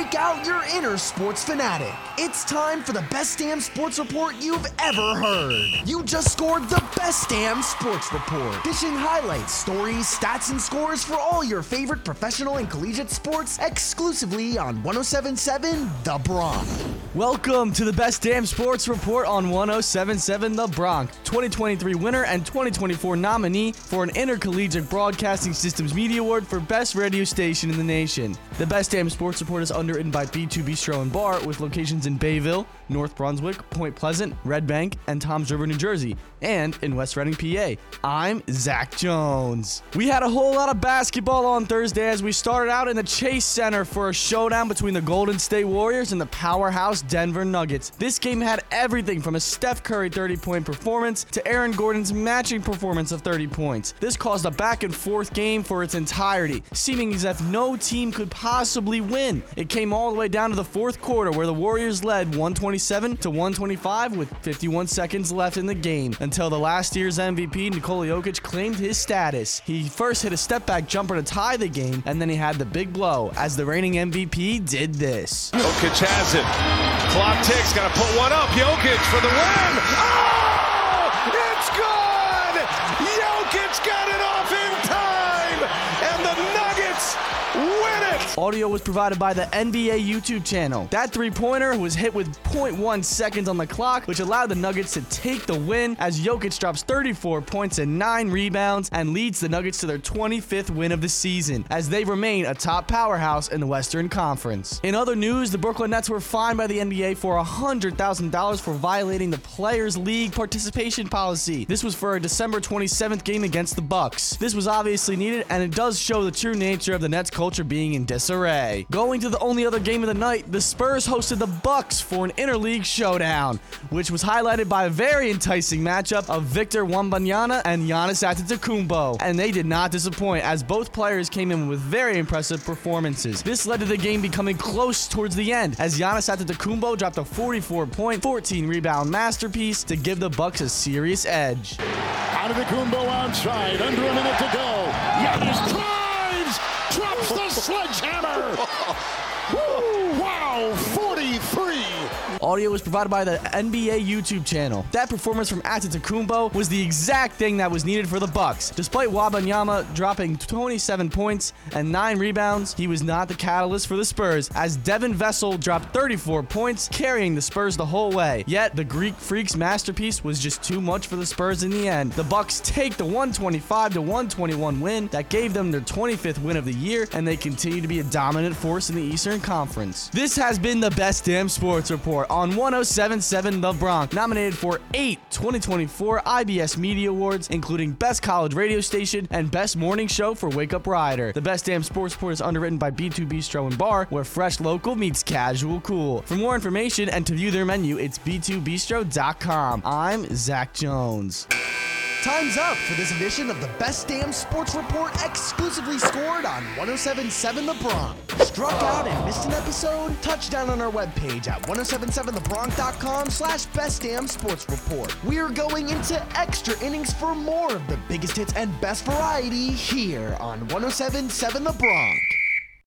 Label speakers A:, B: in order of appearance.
A: break out your inner sports fanatic. It's time for the best damn sports report you've ever heard. You just scored the best damn sports report, dishing highlights, stories, stats, and scores for all your favorite professional and collegiate sports exclusively on 1077 The Bronx.
B: Welcome to the Best Damn Sports Report on 1077 The Bronx, 2023 winner and 2024 nominee for an Intercollegiate Broadcasting Systems Media Award for Best Radio Station in the nation. The Best Damn Sports Report is underwritten by B2 Bistro and Bar with locations in Bayville, North Brunswick, Point Pleasant, Red Bank, and Toms River, New Jersey, and in West Reading, PA. I'm Zach Jones. We had a whole lot of basketball on Thursday as we started out in the Chase Center for a showdown between the Golden State Warriors and the powerhouse Denver Nuggets. This game had everything from a Steph Curry 30 point performance to Aaron Gordon's matching performance of 30 points. This caused a back and forth game for its entirety, seeming as if no team could possibly win. It came all the way down to the fourth quarter where the Warriors led 127 to 125 with 51 seconds left in the game until the last year's MVP Nikola Jokic claimed his status. He first hit a step back jumper to tie the game and then he had the big blow as the reigning MVP did this.
C: Jokic has it. Clock ticks. Got to put one up. Jokic for the win. Oh!
B: Audio was provided by the NBA YouTube channel. That three pointer was hit with 0.1 seconds on the clock, which allowed the Nuggets to take the win as Jokic drops 34 points and 9 rebounds and leads the Nuggets to their 25th win of the season as they remain a top powerhouse in the Western Conference. In other news, the Brooklyn Nets were fined by the NBA for $100,000 for violating the Players League participation policy. This was for a December 27th game against the Bucks. This was obviously needed and it does show the true nature of the Nets culture being in disarray. Going to the only other game of the night, the Spurs hosted the Bucks for an interleague showdown, which was highlighted by a very enticing matchup of Victor Wembanyama and Giannis Antetokounmpo, and they did not disappoint as both players came in with very impressive performances. This led to the game becoming close towards the end as Giannis Antetokounmpo dropped a 44-point, 14-rebound masterpiece to give the Bucks a serious edge.
D: Antetokounmpo outside, under a minute to go. Giannis drops the sledgehammer. Wow, 43.
B: Audio was provided by the NBA YouTube channel. That performance from Antetokounmpo was the exact thing that was needed for the Bucks. Despite Wembanyama dropping 27 points and 9 rebounds, he was not the catalyst for the Spurs as Devin Vassell dropped 34 points, carrying the Spurs the whole way. Yet the Greek Freak's masterpiece was just too much for the Spurs in the end. The Bucks take the 125 to 121 win that gave them their 25th win of the year, and they continue to be a dominant force in the Eastern Conference. This has been the best damn sports report on 1077 The Bronx, nominated for eight 2024 IBS Media Awards, including Best College Radio Station and Best Morning Show for Wake Up Rider. The Best Damn Sports Report is underwritten by B2 Bistro and Bar, where fresh local meets casual cool. For more information and to view their menu, it's b2bistro.com. I'm Zach Jones.
A: Time's up for this edition of the Best Damn Sports Report exclusively scored on 1077 The Bronx. Struck out and missed an episode? Touchdown on our webpage at 1077thebronx.com slash Best Damn Sports Report. We're going into extra innings for more of the biggest hits and best variety here on 1077 The Bronx.